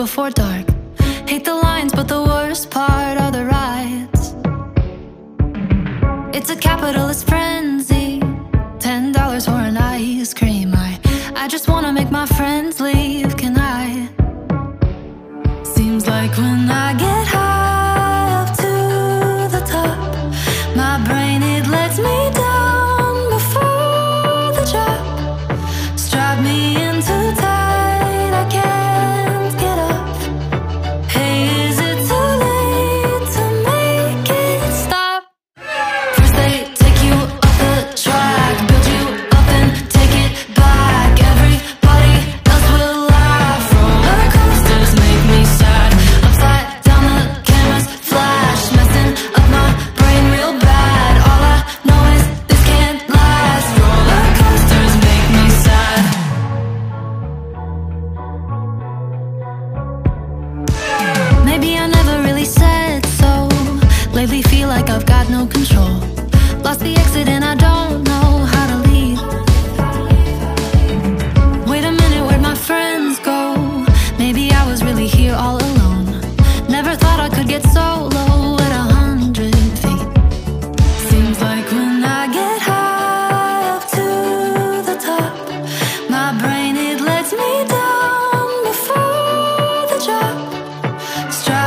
before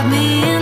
me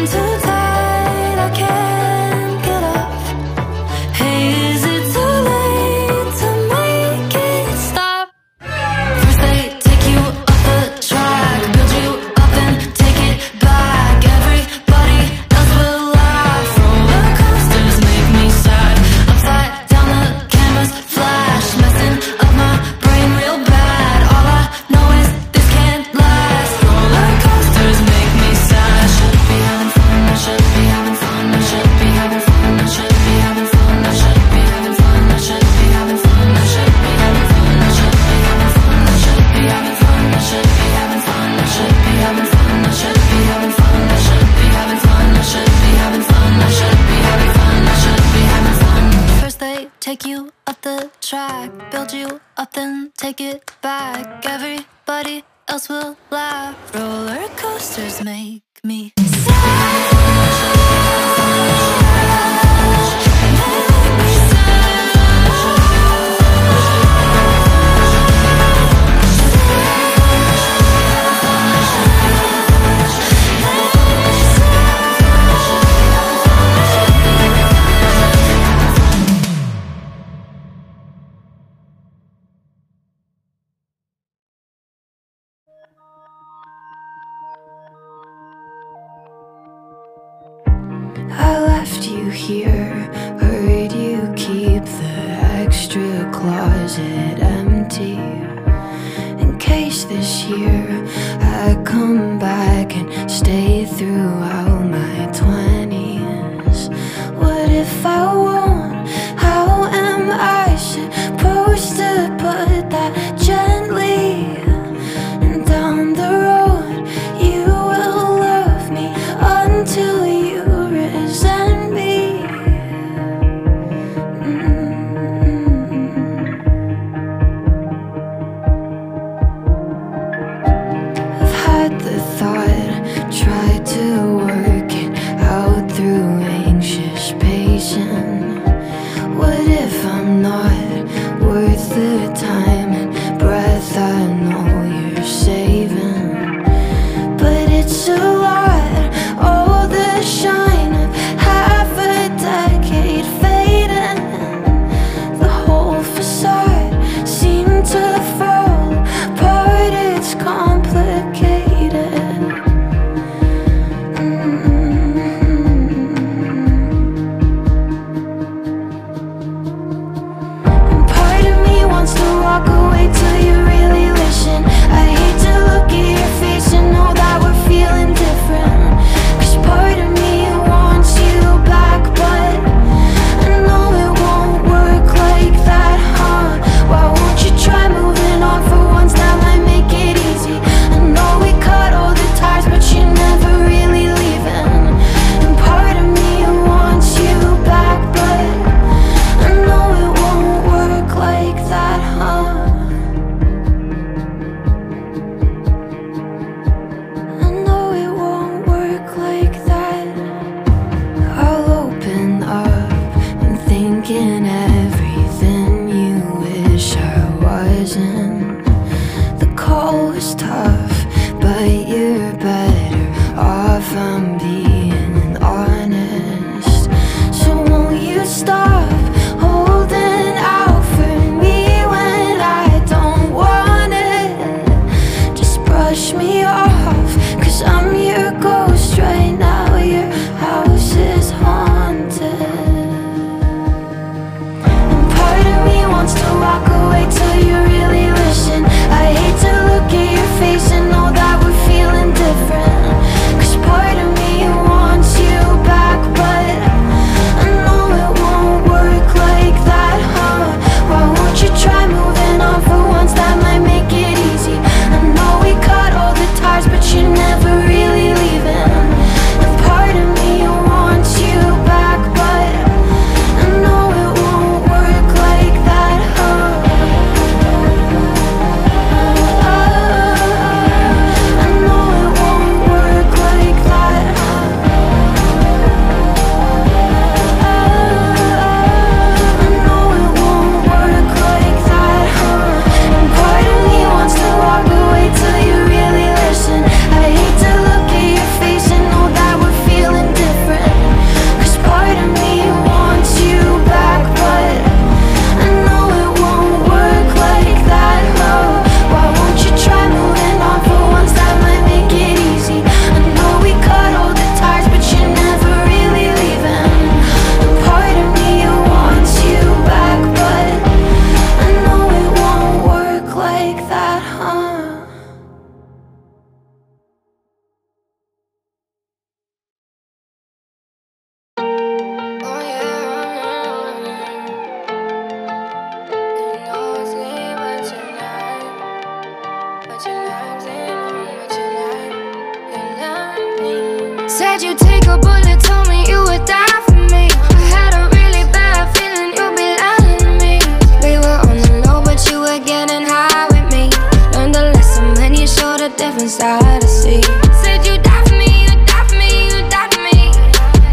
Why'd you take a bullet, told me you would die for me? I had a really bad feeling you'd be lying to me. We were on the low, but you were getting high with me. Learned a lesson when you showed a different side to see. Said you die for me, you die for me, you die for me.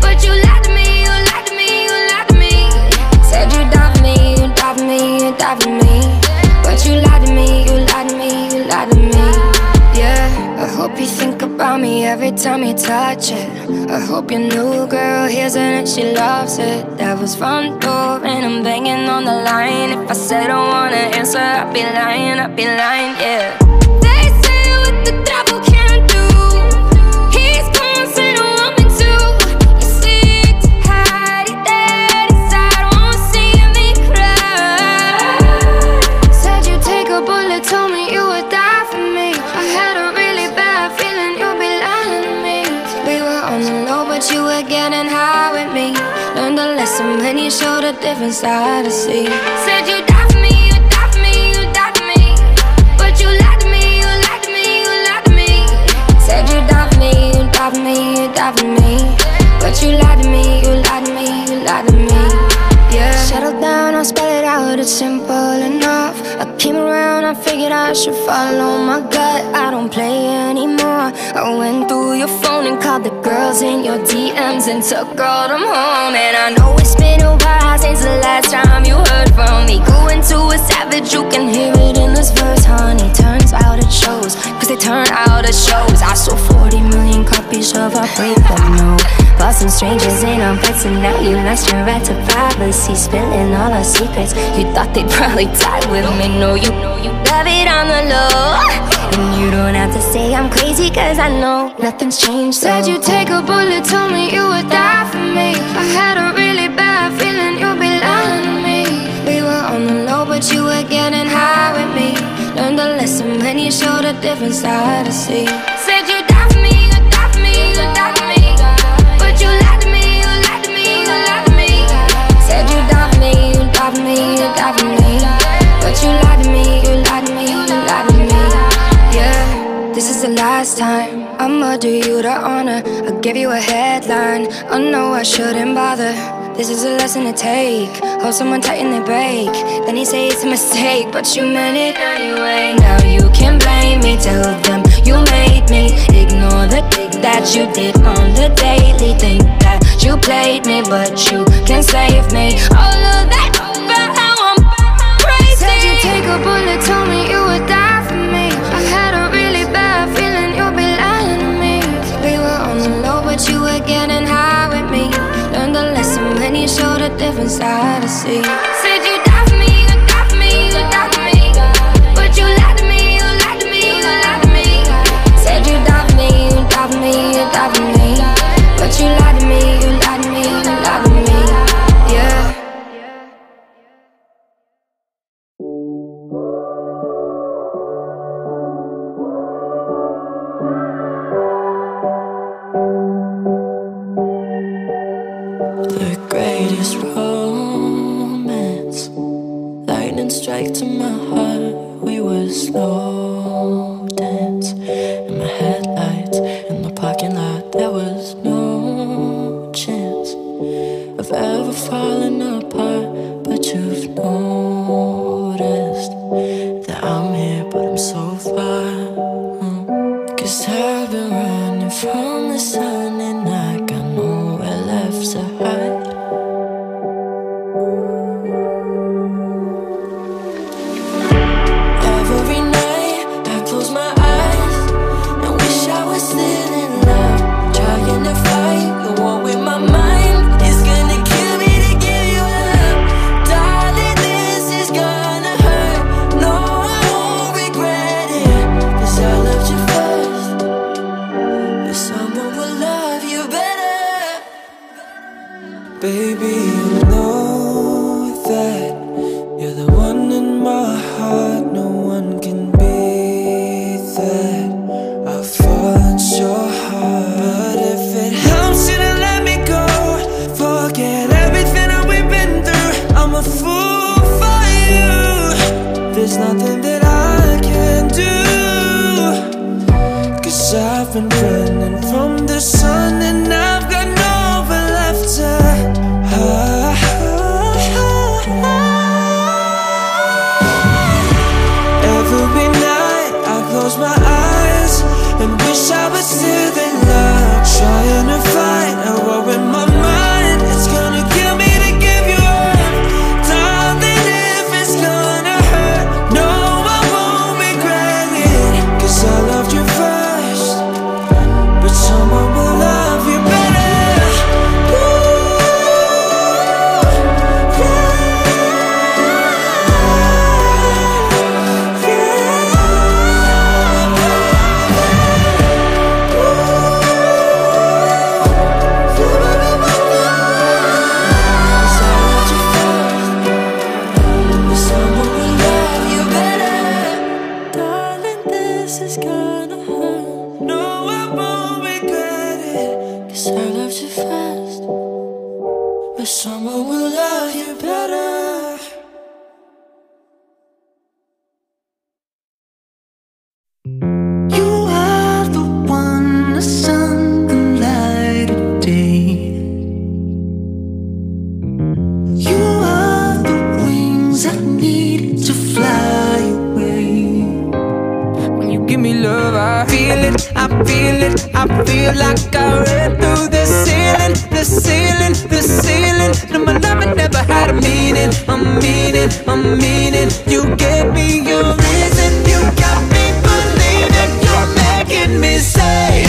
But you lied to me, you lied to me, you lied to me. Said you die for me, you die for me, you die for me. But you lied to me, you lied to me, you lied to me. Yeah, I hope you think about me every time you touch it. I hope your new girl hears it and she loves it. That was front door and I'm banging on the line. If I said I wanna answer, I'd be lying, I'd be lying, yeah. Learned many showed a different side to see. Said you die for me, you die for me, you die for me. But you lied to me, you lied to me, you lied to me. Said you die for me, you die for me, you die for me. But you lied to me, you lied to me, you lied to me. Yeah. Settle down, I'll spell it out, it's simple enough. I came around, I figured I should follow my gut. I don't play anymore. I went through your phone and called the girls in your DMs and took all them home. And I know it's been a while since the last time you heard from me. Going to a savage, you can hear it in this verse, honey. Turns out it shows, cause they turn out it shows. I sold 40 million copies of our breakup, no. Bought some strangers in on beds and now you lost your right to privacy. Spilling all our secrets. You thought they'd probably die with me. No, you know you love it on the low. And you don't have to say I'm crazy, cause I know nothing's changed. Said you'd take a bullet, told me you would die for me. I had a really bad feeling you'd be lying to me. We were on the low, but you were getting high with me. Learned a lesson when you showed a different side to see. I'ma do you the honor. I'll give you a headline. I know I shouldn't bother. This is a lesson to take. Hold someone tight and they break. Then you say it's a mistake, but you meant it anyway. Now you can blame me, tell them you made me. Ignore the dick that you did on the daily. Think that you played me, but you can save me. All of that, but how I'm crazy. Said you take a bullet, told me you showed a different got ripped through the ceiling, the ceiling, the ceiling. No, my love never had a meaning, a meaning, a meaning. You gave me your reason, you got me believing. You're making me say.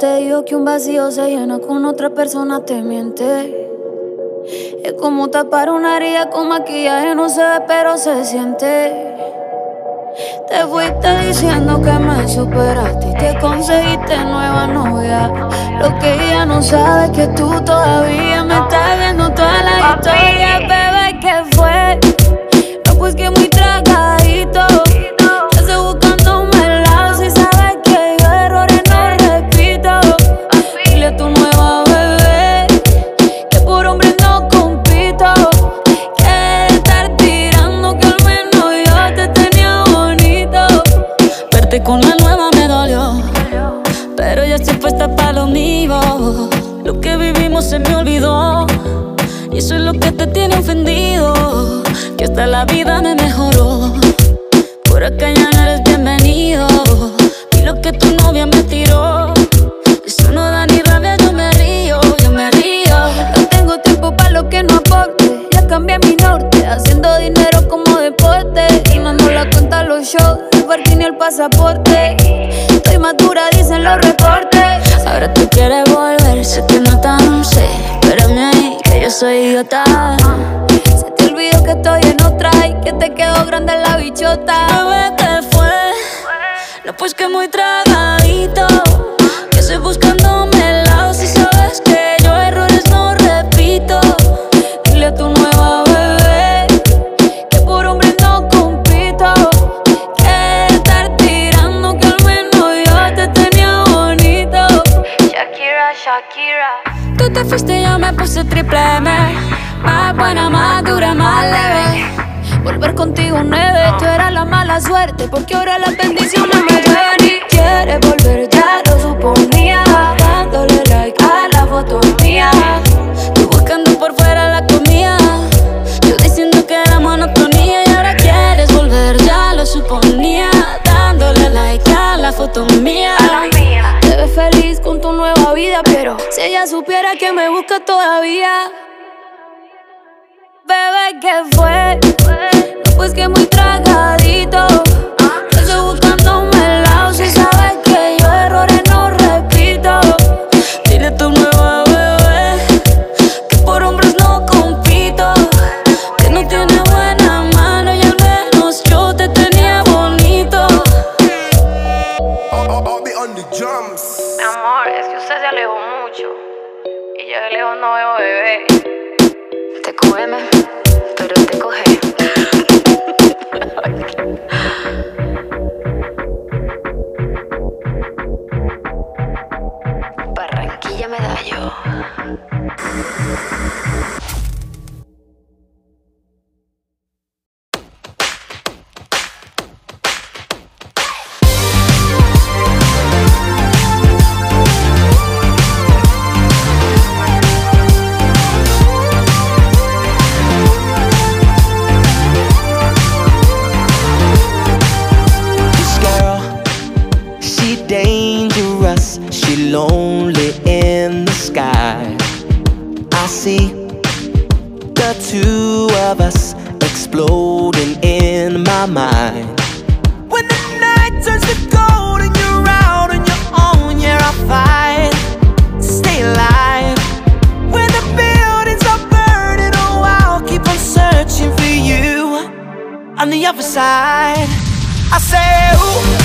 te digo que un vacío se llena con otra persona, te miente. Es como tapar una herida con maquillaje, no se ve, pero se siente. Te fuiste diciendo que me superaste y te conseguiste nueva novia. Lo que ella no sabe es que tú todavía me estás viendo toda la historia, bebé, que fue. Lo pues que muy tragadito. a boy. Shakira. Tú te fuiste, yo me puse triple M. Más buena, más dura, más leve. Volver contigo nueve, tú eras la mala suerte. Porque ahora las bendiciones me llueven y quieres volver, ya lo suponía. Dándole like a la foto mía. Tú buscando por fuera la comida. Yo diciendo que era monotonía y ahora quieres volver, ya lo suponía. Dándole like a la foto mía. A la mía ves feliz con tu nueva vida, pero si ella supiera que me busca todavía. Bebé, ¿qué fue? Pues que muy tragadito. lejos no veo bebé. TQM. eu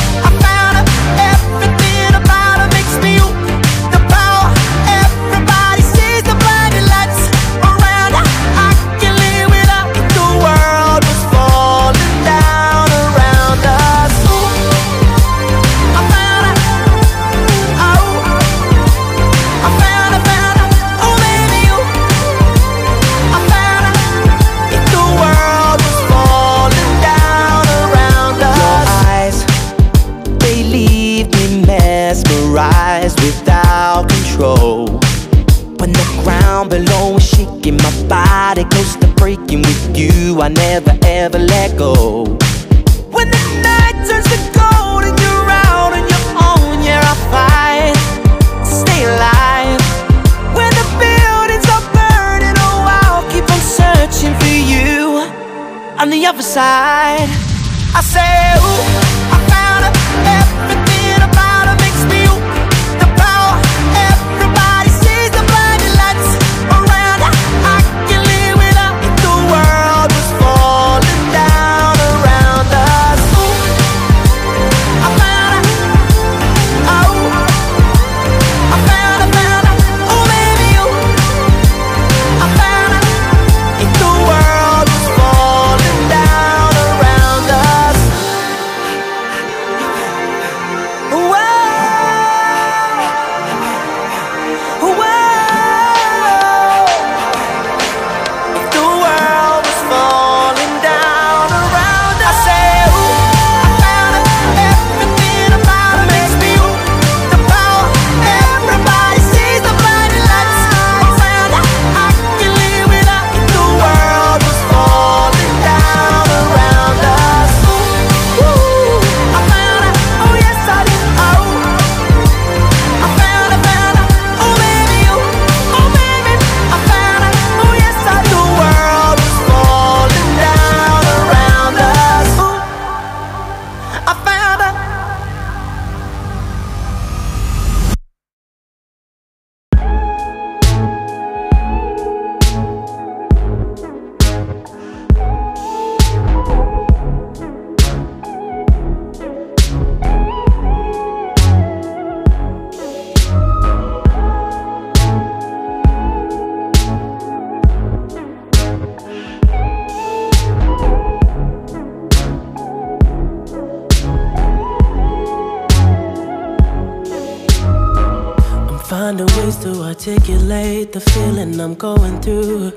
articulate the feeling I'm going through.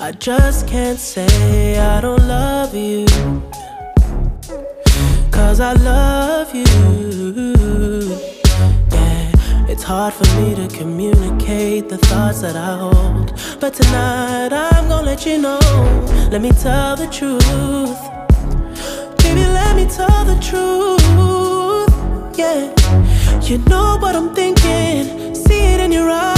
I just can't say I don't love you. Cause I love you. Yeah, it's hard for me to communicate the thoughts that I hold. But tonight I'm gonna let you know. Let me tell the truth. Baby, let me tell the truth. Yeah, you know what I'm thinking. See it in your eyes.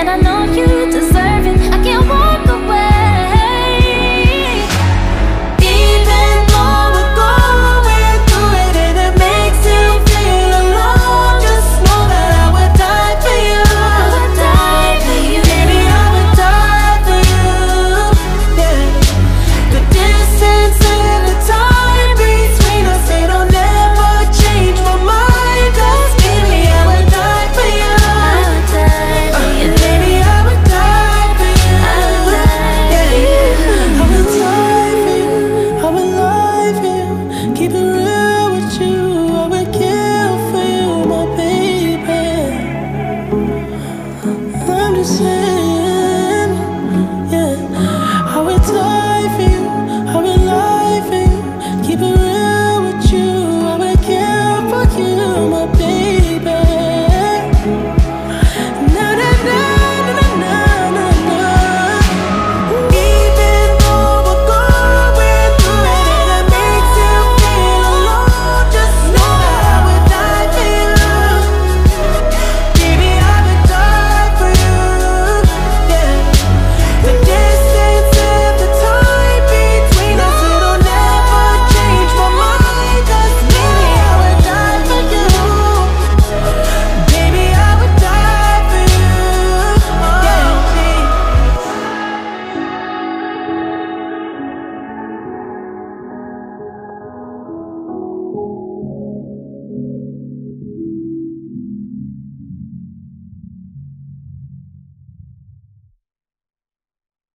And I know.